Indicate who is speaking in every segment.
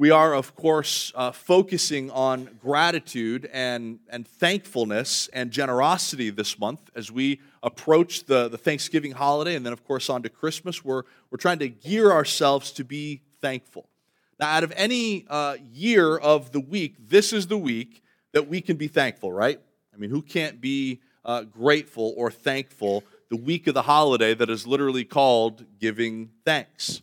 Speaker 1: We are, of course, uh, focusing on gratitude and, and thankfulness and generosity this month as we approach the, the Thanksgiving holiday and then, of course, on to Christmas. We're, we're trying to gear ourselves to be thankful. Now, out of any uh, year of the week, this is the week that we can be thankful, right? I mean, who can't be uh, grateful or thankful the week of the holiday that is literally called giving thanks?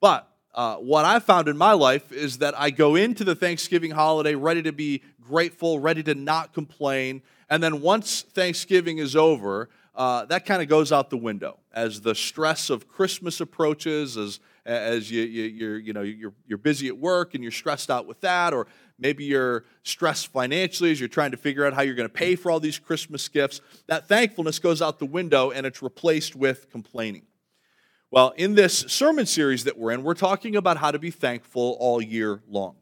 Speaker 1: But uh, what I've found in my life is that I go into the Thanksgiving holiday ready to be grateful, ready to not complain. And then once Thanksgiving is over, uh, that kind of goes out the window as the stress of Christmas approaches, as as you, you, you're, you know, you're, you're busy at work and you're stressed out with that, or maybe you're stressed financially as you're trying to figure out how you're going to pay for all these Christmas gifts. That thankfulness goes out the window and it's replaced with complaining. Well, in this sermon series that we're in, we're talking about how to be thankful all year long.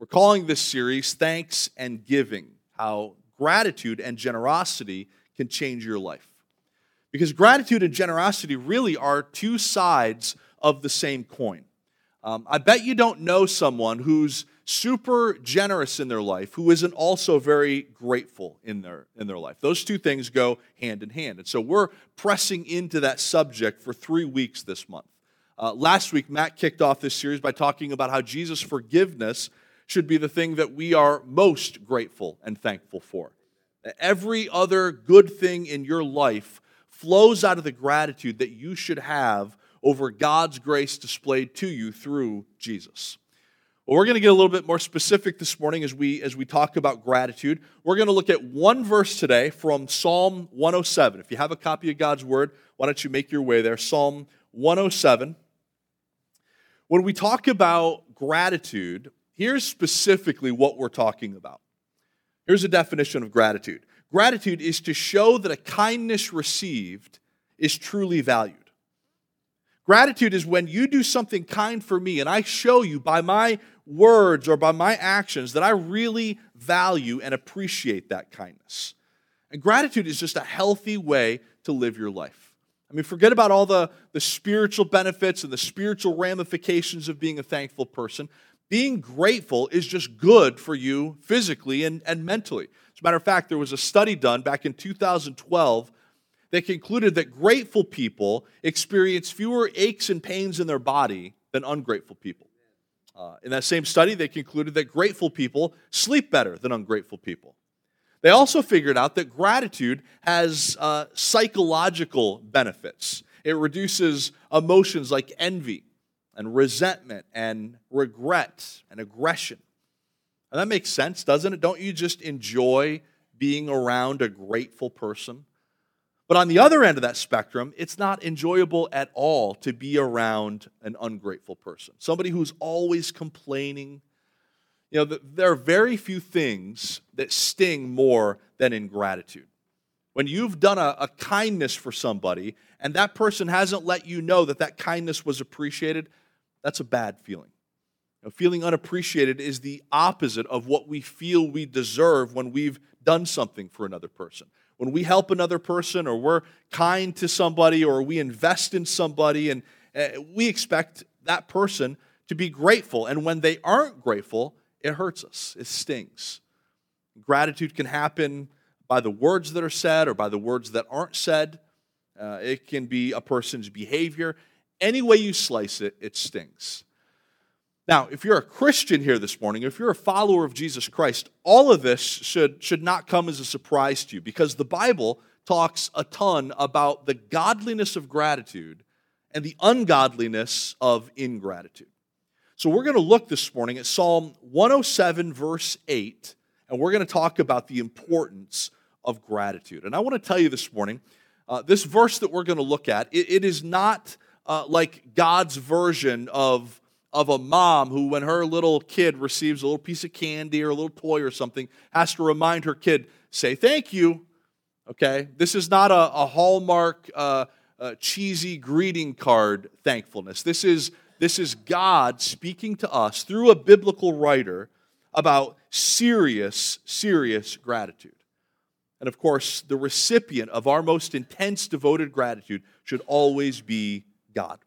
Speaker 1: We're calling this series Thanks and Giving, how gratitude and generosity can change your life. Because gratitude and generosity really are two sides of the same coin. Um, I bet you don't know someone who's super generous in their life who isn't also very grateful in their, in their life. Those two things go hand in hand. And so we're pressing into that subject for three weeks this month. Uh, last week, Matt kicked off this series by talking about how Jesus' forgiveness should be the thing that we are most grateful and thankful for. Every other good thing in your life flows out of the gratitude that you should have over God's grace displayed to you through Jesus. Well, we're going to get a little bit more specific this morning as we as we talk about gratitude. We're going to look at one verse today from Psalm 107. If you have a copy of God's word, why don't you make your way there? Psalm 107. When we talk about gratitude, here's specifically what we're talking about. Here's a definition of gratitude. Gratitude is to show that a kindness received is truly valued. Gratitude is when you do something kind for me and I show you by my words or by my actions that I really value and appreciate that kindness. And gratitude is just a healthy way to live your life. I mean, forget about all the, the spiritual benefits and the spiritual ramifications of being a thankful person. Being grateful is just good for you physically and, and mentally. As a matter of fact, there was a study done back in 2012 they concluded that grateful people experience fewer aches and pains in their body than ungrateful people. Uh, in that same study, they concluded that grateful people sleep better than ungrateful people. They also figured out that gratitude has uh, psychological benefits. It reduces emotions like envy and resentment and regret and aggression. And that makes sense, doesn't it? Don't you just enjoy being around a grateful person? But on the other end of that spectrum, it's not enjoyable at all to be around an ungrateful person, somebody who's always complaining. You know, there are very few things that sting more than ingratitude. When you've done a, a kindness for somebody and that person hasn't let you know that that kindness was appreciated, that's a bad feeling. You know, feeling unappreciated is the opposite of what we feel we deserve when we've done something for another person when we help another person or we're kind to somebody or we invest in somebody and uh, we expect that person to be grateful. And when they aren't grateful, it hurts us, it stings. Gratitude can happen by the words that are said or by the words that aren't said. Uh, it can be a person's behavior. Any way you slice it, it stings. Now, if you're a Christian here this morning, if you're a follower of Jesus Christ, all of this should, should not come as a surprise to you because the Bible talks a ton about the godliness of gratitude and the ungodliness of ingratitude. So we're going to look this morning at Psalm 107, verse 8, and we're going to talk about the importance of gratitude. And I want to tell you this morning, uh, this verse that we're going to look at, it, it is not uh, like God's version of of a mom who, when her little kid receives a little piece of candy or a little toy or something, has to remind her kid, say thank you. Okay? This is not a, a Hallmark uh, uh, cheesy greeting card thankfulness. This is, this is God speaking to us through a biblical writer about serious, serious gratitude. And of course, the recipient of our most intense devoted gratitude should always be God.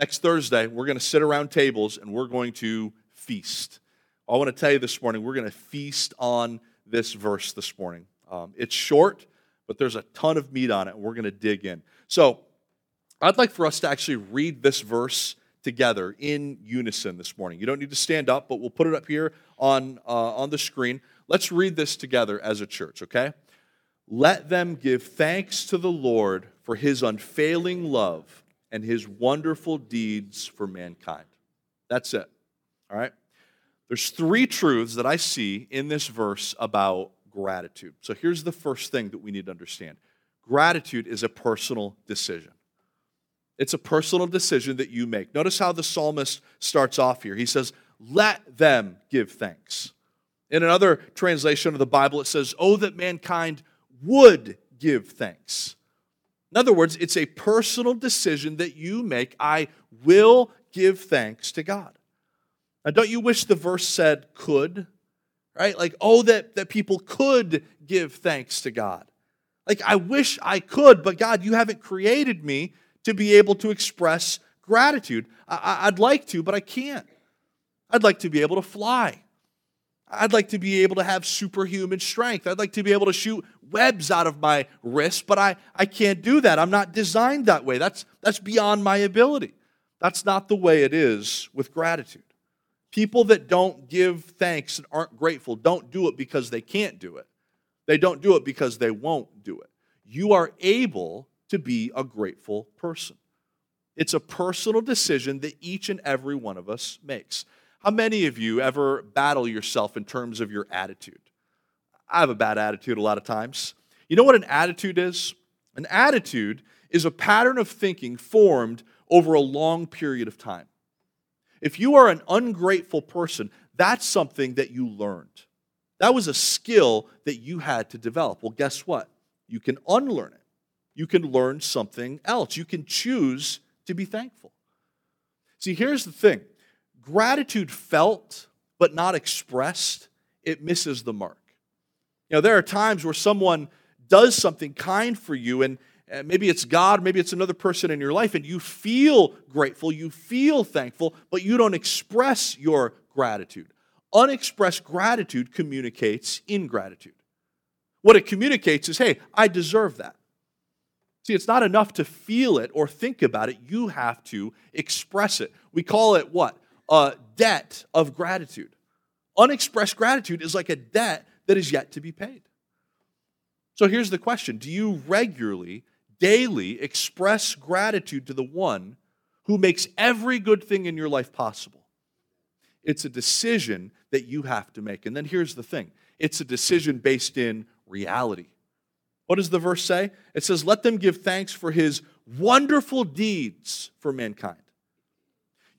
Speaker 1: Next Thursday, we're going to sit around tables and we're going to feast. I want to tell you this morning, we're going to feast on this verse this morning. Um, it's short, but there's a ton of meat on it, and we're going to dig in. So, I'd like for us to actually read this verse together in unison this morning. You don't need to stand up, but we'll put it up here on, uh, on the screen. Let's read this together as a church, okay? Let them give thanks to the Lord for his unfailing love and his wonderful deeds for mankind. That's it, all right? There's three truths that I see in this verse about gratitude. So here's the first thing that we need to understand gratitude is a personal decision. It's a personal decision that you make. Notice how the psalmist starts off here. He says, Let them give thanks. In another translation of the Bible, it says, Oh, that mankind would give thanks. In other words, it's a personal decision that you make. I will give thanks to God. Now, don't you wish the verse said could? Right? Like, oh, that, that people could give thanks to God. Like, I wish I could, but God, you haven't created me to be able to express gratitude. I, would like to, but I can't. I'd like to be able to fly. I'd like to be able to have superhuman strength. I'd like to be able to shoot webs out of my wrist, but I, I can't do that. I'm not designed that way. That's, that's beyond my ability. That's not the way it is with gratitude. People that don't give thanks and aren't grateful don't do it because they can't do it. They don't do it because they won't do it. You are able to be a grateful person. It's a personal decision that each and every one of us makes. How many of you ever battle yourself in terms of your attitude? I have a bad attitude a lot of times. You know what an attitude is? An attitude is a pattern of thinking formed over a long period of time. If you are an ungrateful person, that's something that you learned. That was a skill that you had to develop. Well, guess what? You can unlearn it. You can learn something else. You can choose to be thankful. See, here's the thing gratitude felt but not expressed, it misses the mark. You know, there are times where someone does something kind for you, and maybe it's God, maybe it's another person in your life, and you feel grateful, you feel thankful, but you don't express your gratitude. Unexpressed gratitude communicates ingratitude. What it communicates is, hey, I deserve that. See, it's not enough to feel it or think about it. You have to express it. We call it what? A debt of gratitude. Unexpressed gratitude is like a debt that is yet to be paid. So here's the question Do you regularly, daily express gratitude to the one who makes every good thing in your life possible? It's a decision that you have to make. And then here's the thing it's a decision based in reality. What does the verse say? It says, Let them give thanks for his wonderful deeds for mankind.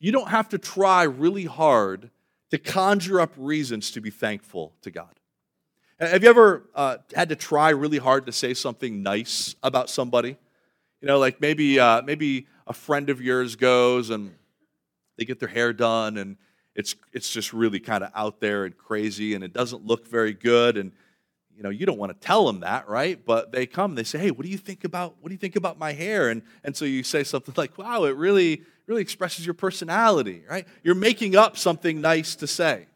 Speaker 1: You don't have to try really hard to conjure up reasons to be thankful to God. Have you ever uh, had to try really hard to say something nice about somebody? You know, like maybe uh, maybe a friend of yours goes and they get their hair done and it's it's just really kind of out there and crazy and it doesn't look very good and you know you don't want to tell them that right but they come they say hey what do you think about what do you think about my hair and and so you say something like wow it really really expresses your personality right you're making up something nice to say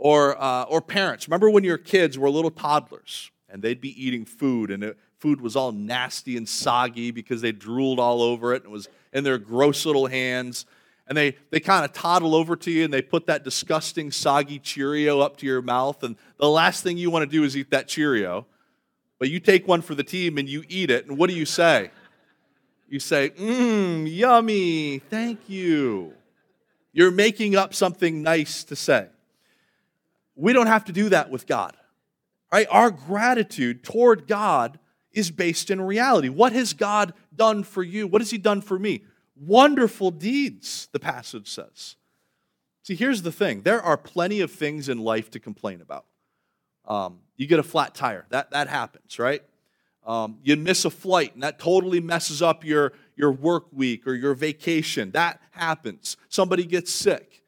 Speaker 1: or, uh, or parents. Remember when your kids were little toddlers and they'd be eating food and it, food was all nasty and soggy because they drooled all over it and it was in their gross little hands. And they, they kind of toddle over to you and they put that disgusting, soggy Cheerio up to your mouth. And the last thing you want to do is eat that Cheerio. But you take one for the team and you eat it. And what do you say? You say, mmm, yummy, thank you. You're making up something nice to say. We don't have to do that with God. Right? Our gratitude toward God is based in reality. What has God done for you? What has He done for me? Wonderful deeds, the passage says. See, here's the thing there are plenty of things in life to complain about. Um, you get a flat tire, that, that happens, right? Um, you miss a flight, and that totally messes up your, your work week or your vacation. That happens. Somebody gets sick.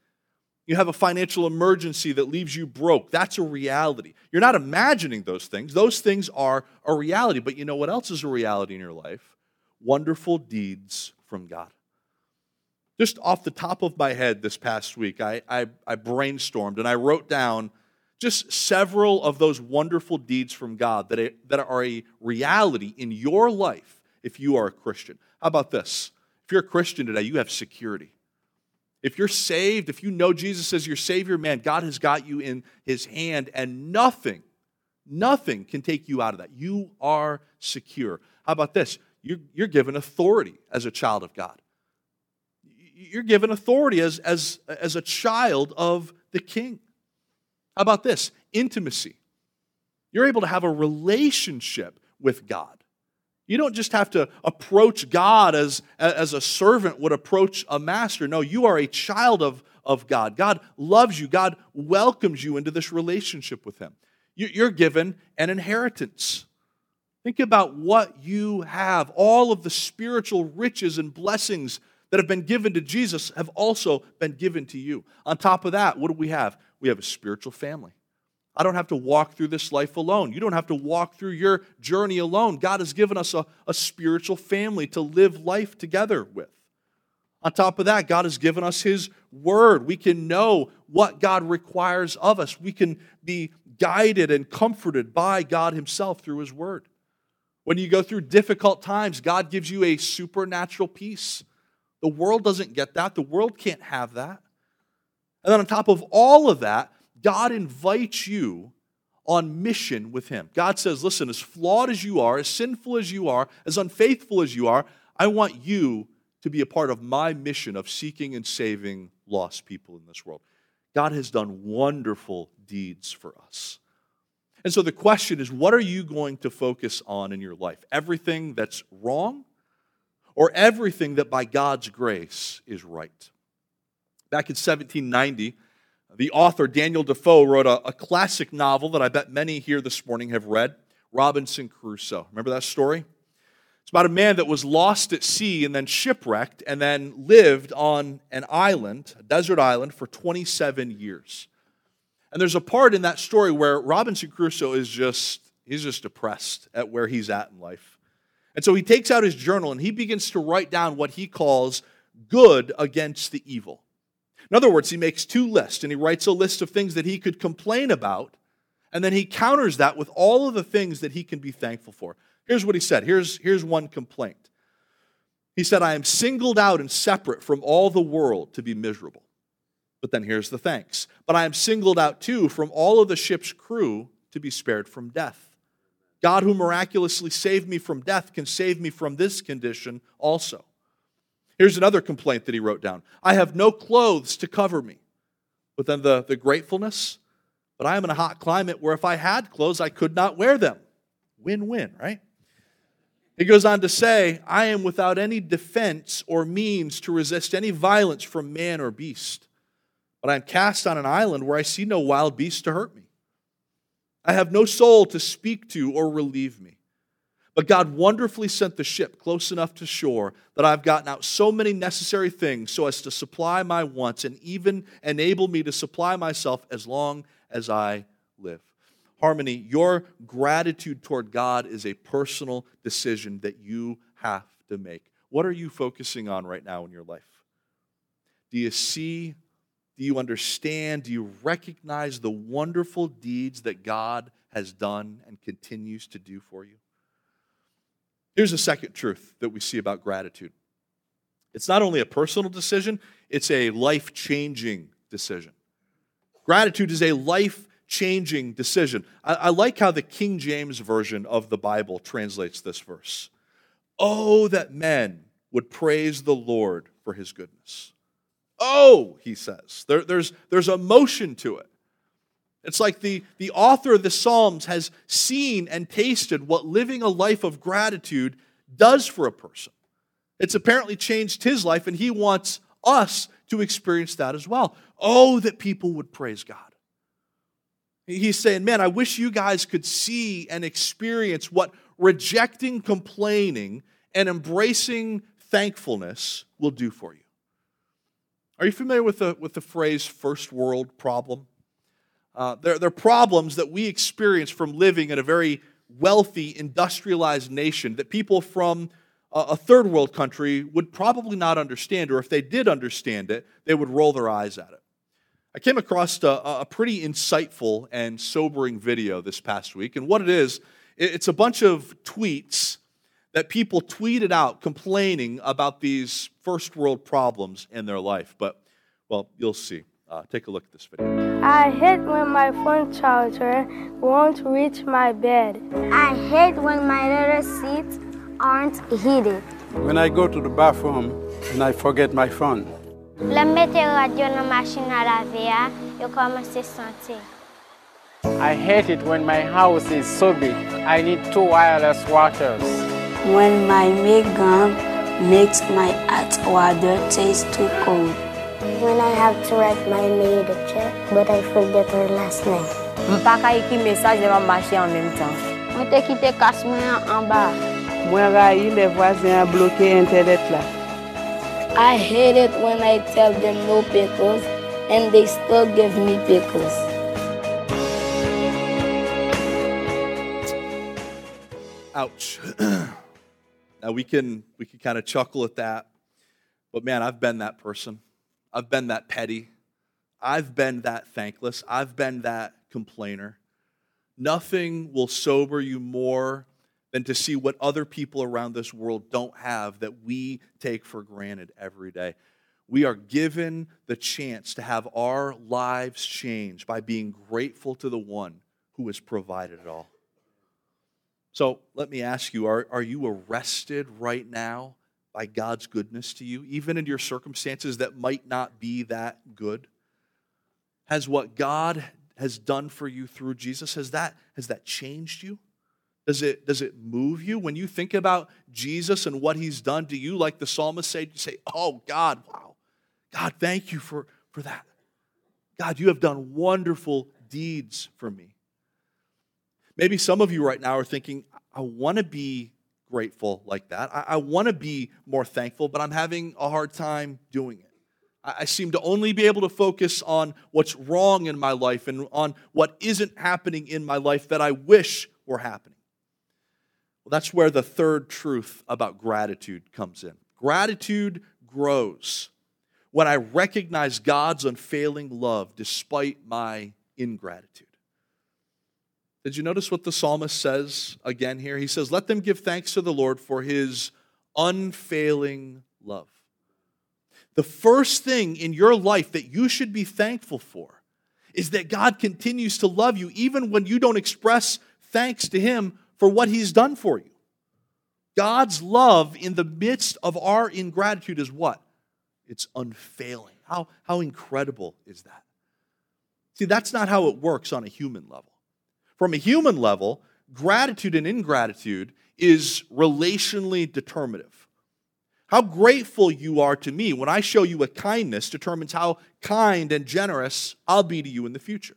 Speaker 1: You have a financial emergency that leaves you broke. That's a reality. You're not imagining those things. Those things are a reality. But you know what else is a reality in your life? Wonderful deeds from God. Just off the top of my head this past week, I, I, I brainstormed and I wrote down just several of those wonderful deeds from God that, that are a reality in your life if you are a Christian. How about this? If you're a Christian today, you have security. If you're saved, if you know Jesus as your Savior, man, God has got you in His hand, and nothing, nothing can take you out of that. You are secure. How about this? You're, you're given authority as a child of God. You're given authority as, as, as a child of the King. How about this? Intimacy. You're able to have a relationship with God. You don't just have to approach God as, as a servant would approach a master. No, you are a child of, of God. God loves you, God welcomes you into this relationship with Him. You're given an inheritance. Think about what you have. All of the spiritual riches and blessings that have been given to Jesus have also been given to you. On top of that, what do we have? We have a spiritual family. I don't have to walk through this life alone. You don't have to walk through your journey alone. God has given us a, a spiritual family to live life together with. On top of that, God has given us His Word. We can know what God requires of us. We can be guided and comforted by God Himself through His Word. When you go through difficult times, God gives you a supernatural peace. The world doesn't get that, the world can't have that. And then on top of all of that, God invites you on mission with Him. God says, Listen, as flawed as you are, as sinful as you are, as unfaithful as you are, I want you to be a part of my mission of seeking and saving lost people in this world. God has done wonderful deeds for us. And so the question is what are you going to focus on in your life? Everything that's wrong or everything that by God's grace is right? Back in 1790, the author Daniel Defoe wrote a, a classic novel that I bet many here this morning have read Robinson Crusoe. Remember that story? It's about a man that was lost at sea and then shipwrecked and then lived on an island, a desert island, for 27 years. And there's a part in that story where Robinson Crusoe is just, he's just depressed at where he's at in life. And so he takes out his journal and he begins to write down what he calls good against the evil. In other words, he makes two lists and he writes a list of things that he could complain about, and then he counters that with all of the things that he can be thankful for. Here's what he said. Here's, here's one complaint. He said, I am singled out and separate from all the world to be miserable. But then here's the thanks. But I am singled out too from all of the ship's crew to be spared from death. God, who miraculously saved me from death, can save me from this condition also. Here's another complaint that he wrote down I have no clothes to cover me. But then the, the gratefulness, but I am in a hot climate where if I had clothes, I could not wear them. Win win, right? He goes on to say, I am without any defense or means to resist any violence from man or beast. But I am cast on an island where I see no wild beast to hurt me. I have no soul to speak to or relieve me. But God wonderfully sent the ship close enough to shore that I've gotten out so many necessary things so as to supply my wants and even enable me to supply myself as long as I live. Harmony, your gratitude toward God is a personal decision that you have to make. What are you focusing on right now in your life? Do you see? Do you understand? Do you recognize the wonderful deeds that God has done and continues to do for you? Here's a second truth that we see about gratitude it's not only a personal decision, it's a life changing decision. Gratitude is a life changing decision. I, I, like how the King James Version of the Bible translates this verse. Oh, that men would praise the Lord for his goodness. Oh, he says. There, there's, there's emotion to it. It's like the, the author of the Psalms has seen and tasted what living a life of gratitude does for a person. It's apparently changed his life, and he wants us to experience that as well. Oh, that people would praise God. He's saying, Man, I wish you guys could see and experience what rejecting complaining and embracing thankfulness will do for you. Are you familiar with the, with the phrase first world problem? Uh, they're, they're problems that we experience from living in a very wealthy, industrialized nation that people from a third world country would probably not understand, or if they did understand it, they would roll their eyes at it. I came across a, a pretty insightful and sobering video this past week, and what it is, it's a bunch of tweets that people tweeted out complaining about these first world problems in their life. But, well, you'll see. Uh, take a look at this video.
Speaker 2: I hate when my phone charger won't reach my bed.
Speaker 3: I hate when my little seats aren't heated.
Speaker 4: When I go to the bathroom and I forget my phone.
Speaker 3: Le mette radio dans machine à laver, yo commence à sentir.
Speaker 5: I hate it when my house is so big. I need two wireless waters.
Speaker 6: When my make gun makes my hot water taste too cold.
Speaker 3: When I have to write my maid a check, but I forget her last name.
Speaker 7: Mpa ka ekri mesaj devan mache en menm tan.
Speaker 3: Mwen te kite kas mwen an ba.
Speaker 8: Mwen rayi le vwazen a bloke internet la.
Speaker 2: I hate it when I tell them no pickles and they still give me pickles.
Speaker 1: Ouch. now we can we can kind of chuckle at that, but man, I've been that person. I've been that petty. I've been that thankless. I've been that complainer. Nothing will sober you more than to see what other people around this world don't have that we take for granted every day. We are given the chance to have our lives changed by being grateful to the one who has provided it all. So let me ask you are, are you arrested right now by God's goodness to you, even in your circumstances that might not be that good? Has what God has done for you through Jesus, has that, has that changed you? Does it, does it move you? When you think about Jesus and what he's done to you, like the psalmist said, you say, Oh, God, wow. God, thank you for, for that. God, you have done wonderful deeds for me. Maybe some of you right now are thinking, I want to be grateful like that. I, I want to be more thankful, but I'm having a hard time doing it. I, I seem to only be able to focus on what's wrong in my life and on what isn't happening in my life that I wish were happening. Well, that's where the third truth about gratitude comes in. Gratitude grows when I recognize God's unfailing love despite my ingratitude. Did you notice what the psalmist says again here? He says, Let them give thanks to the Lord for his unfailing love. The first thing in your life that you should be thankful for is that God continues to love you even when you don't express thanks to him for what he's done for you. God's love in the midst of our ingratitude is what? It's unfailing. How, how incredible is that? See, that's not how it works on a human level. From a human level, gratitude and ingratitude is relationally determinative. How grateful you are to me when I show you a kindness determines how kind and generous I'll be to you in the future.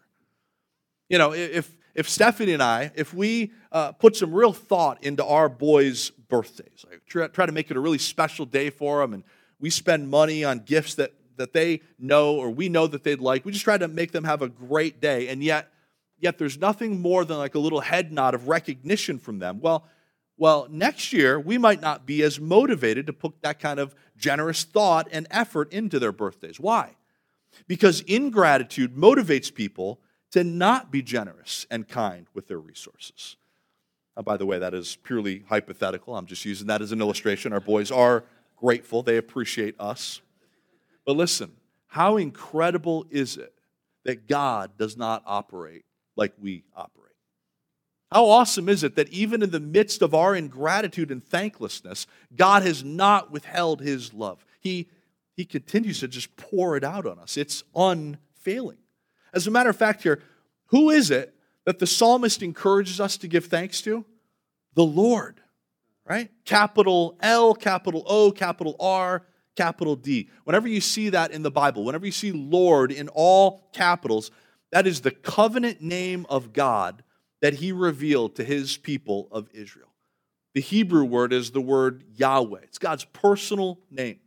Speaker 1: You know, if if Stephanie and I, if we uh, put some real thought into our boys' birthdays, like try, try to make it a really special day for them, and we spend money on gifts that, that they know or we know that they'd like, we just try to make them have a great day, and yet, yet there's nothing more than like a little head nod of recognition from them. Well, well, next year we might not be as motivated to put that kind of generous thought and effort into their birthdays. Why? Because ingratitude motivates people to not be generous and kind with their resources. By the way, that is purely hypothetical. I'm just using that as an illustration. Our boys are grateful, they appreciate us. But listen, how incredible is it that God does not operate like we operate? How awesome is it that even in the midst of our ingratitude and thanklessness, God has not withheld his love? He, he continues to just pour it out on us. It's unfailing. As a matter of fact, here, who is it that the psalmist encourages us to give thanks to? The Lord, right? Capital L, capital O, capital R, capital D. Whenever you see that in the Bible, whenever you see Lord in all capitals, that is the covenant name of God that he revealed to his people of Israel. The Hebrew word is the word Yahweh, it's God's personal name.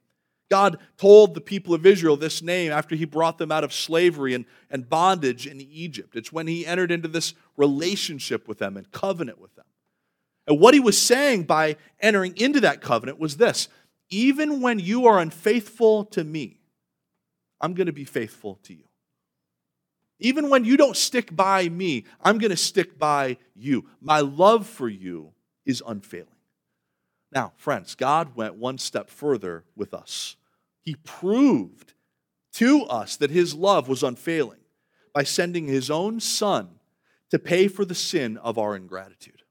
Speaker 1: God told the people of Israel this name after he brought them out of slavery and, and bondage in Egypt. It's when he entered into this relationship with them and covenant with them. And what he was saying by entering into that covenant was this even when you are unfaithful to me, I'm going to be faithful to you. Even when you don't stick by me, I'm going to stick by you. My love for you is unfailing. Now, friends, God went one step further with us. He proved to us that his love was unfailing by sending his own son to pay for the sin of our ingratitude.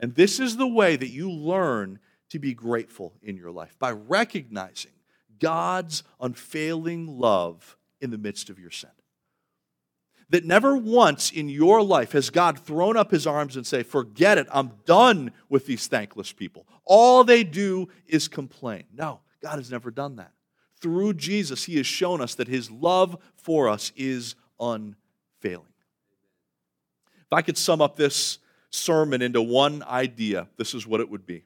Speaker 1: And this is the way that you learn to be grateful in your life by recognizing God's unfailing love in the midst of your sin. That never once in your life has God thrown up his arms and say, "Forget it, I'm done with these thankless people. All they do is complain." No, God has never done that. Through Jesus, he has shown us that his love for us is unfailing. If I could sum up this sermon into one idea, this is what it would be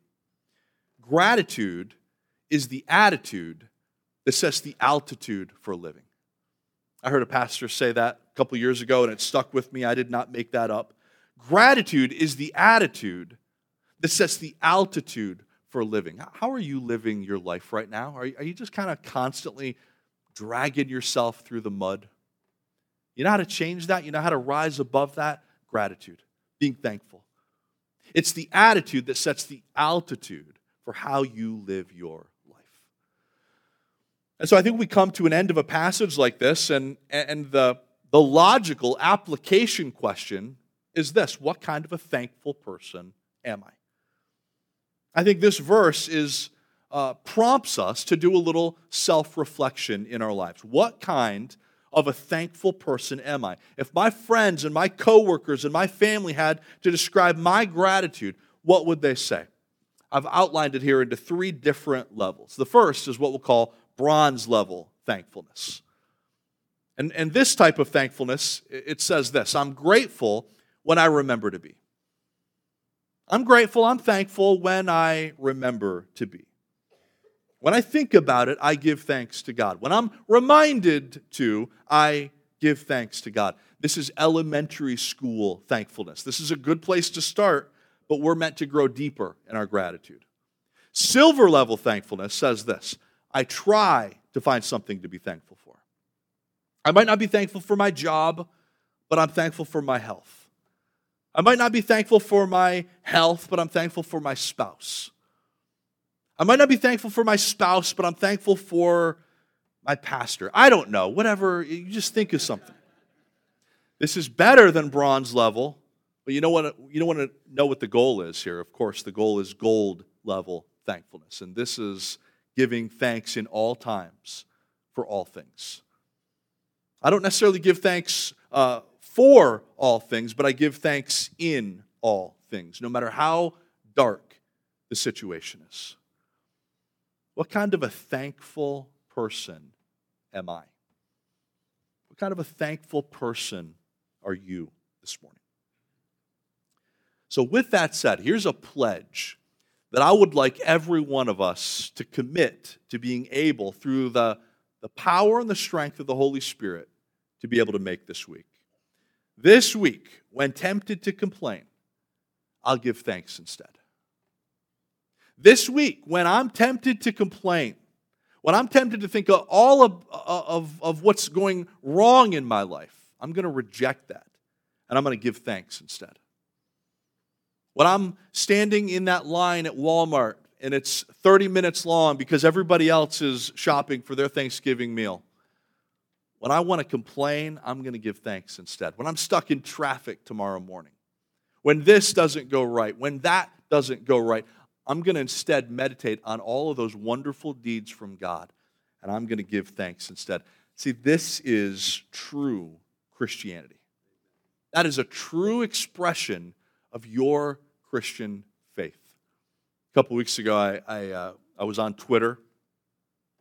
Speaker 1: Gratitude is the attitude that sets the altitude for living. I heard a pastor say that a couple years ago and it stuck with me. I did not make that up. Gratitude is the attitude that sets the altitude for living. How are you living your life right now? Are you just kind of constantly dragging yourself through the mud? You know how to change that? You know how to rise above that? Gratitude, being thankful. It's the attitude that sets the altitude for how you live your life. And so I think we come to an end of a passage like this, and, and the, the logical application question is this What kind of a thankful person am I? I think this verse is, uh, prompts us to do a little self reflection in our lives. What kind of a thankful person am I? If my friends and my coworkers and my family had to describe my gratitude, what would they say? I've outlined it here into three different levels. The first is what we'll call bronze level thankfulness. And, and this type of thankfulness, it says this I'm grateful when I remember to be. I'm grateful, I'm thankful when I remember to be. When I think about it, I give thanks to God. When I'm reminded to, I give thanks to God. This is elementary school thankfulness. This is a good place to start but we're meant to grow deeper in our gratitude. Silver level thankfulness says this I try to find something to be thankful for. I might not be thankful for my job, but I'm thankful for my health. I might not be thankful for my health, but I'm thankful for my spouse. I might not be thankful for my spouse, but I'm thankful for my pastor. I don't know, whatever, you just think of something. This is better than bronze level but you know what you don't want to know what the goal is here. Of course, the goal is gold level thankfulness. And this is giving thanks in all times for all things. I don't necessarily give thanks uh, for all things, but I give thanks in all things, no matter how dark the situation is. What kind of a thankful person am I? What kind of a thankful person are you this morning? So, with that said, here's a pledge that I would like every one of us to commit to being able, through the, the power and the strength of the Holy Spirit, to be able to make this week. This week, when tempted to complain, I'll give thanks instead. This week, when I'm tempted to complain, when I'm tempted to think of all of, of, of what's going wrong in my life, I'm going to reject that and I'm going to give thanks instead. When I'm standing in that line at Walmart and it's 30 minutes long because everybody else is shopping for their Thanksgiving meal, when I want to complain, I'm going to give thanks instead. When I'm stuck in traffic tomorrow morning, when this doesn't go right, when that doesn't go right, I'm going to instead meditate on all of those wonderful deeds from God, and I'm going to give thanks instead. See, this is true Christianity. That is a true expression of your Christian faith. A couple weeks ago, I, I, uh, I was on Twitter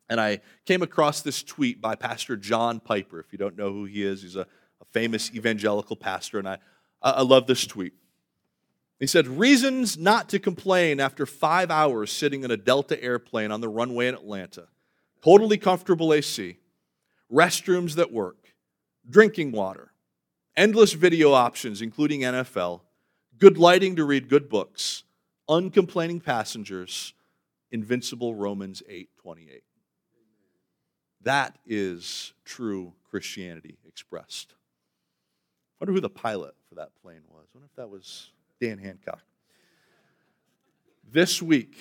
Speaker 1: and I came across this tweet by Pastor John Piper. If you don't know who he is, he's a, a famous evangelical pastor, and I, I love this tweet. He said, Reasons not to complain after five hours sitting in a Delta airplane on the runway in Atlanta. Totally comfortable AC, restrooms that work, drinking water, endless video options, including NFL, good lighting to read good books, uncomplaining passengers, invincible Romans 8:28. That is true Christianity expressed. I wonder who the pilot for that plane was. I wonder if that was Dan Hancock. This week,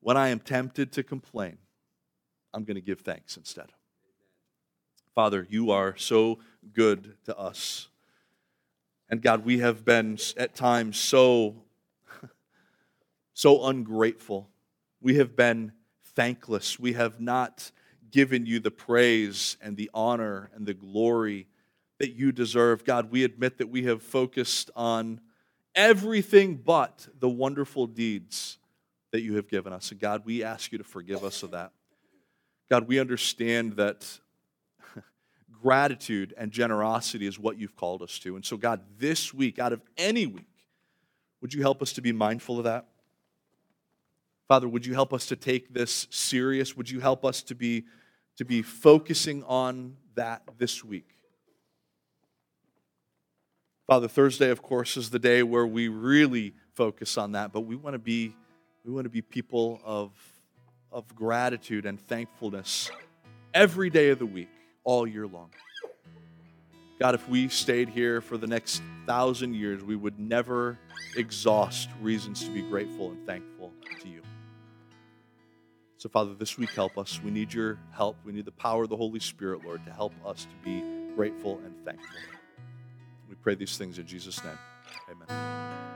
Speaker 1: when I am tempted to complain, I'm going to give thanks instead. Father, you are so good to us. And God, we have been at times so, so ungrateful. We have been thankless. We have not given you the praise and the honor and the glory that you deserve. God, we admit that we have focused on everything but the wonderful deeds that you have given us. And God, we ask you to forgive us of that. God, we understand that gratitude and generosity is what you've called us to. And so, God, this week, out of any week, would you help us to be mindful of that? Father, would you help us to take this serious? Would you help us to be, to be focusing on that this week? Father, Thursday, of course, is the day where we really focus on that, but we want to be, we want to be people of, of gratitude and thankfulness every day of the week, all year long. God, if we stayed here for the next thousand years, we would never exhaust reasons to be grateful and thankful to you. So, Father, this week, help us. We need your help. We need the power of the Holy Spirit, Lord, to help us to be grateful and thankful. We pray these things in Jesus' name. Amen.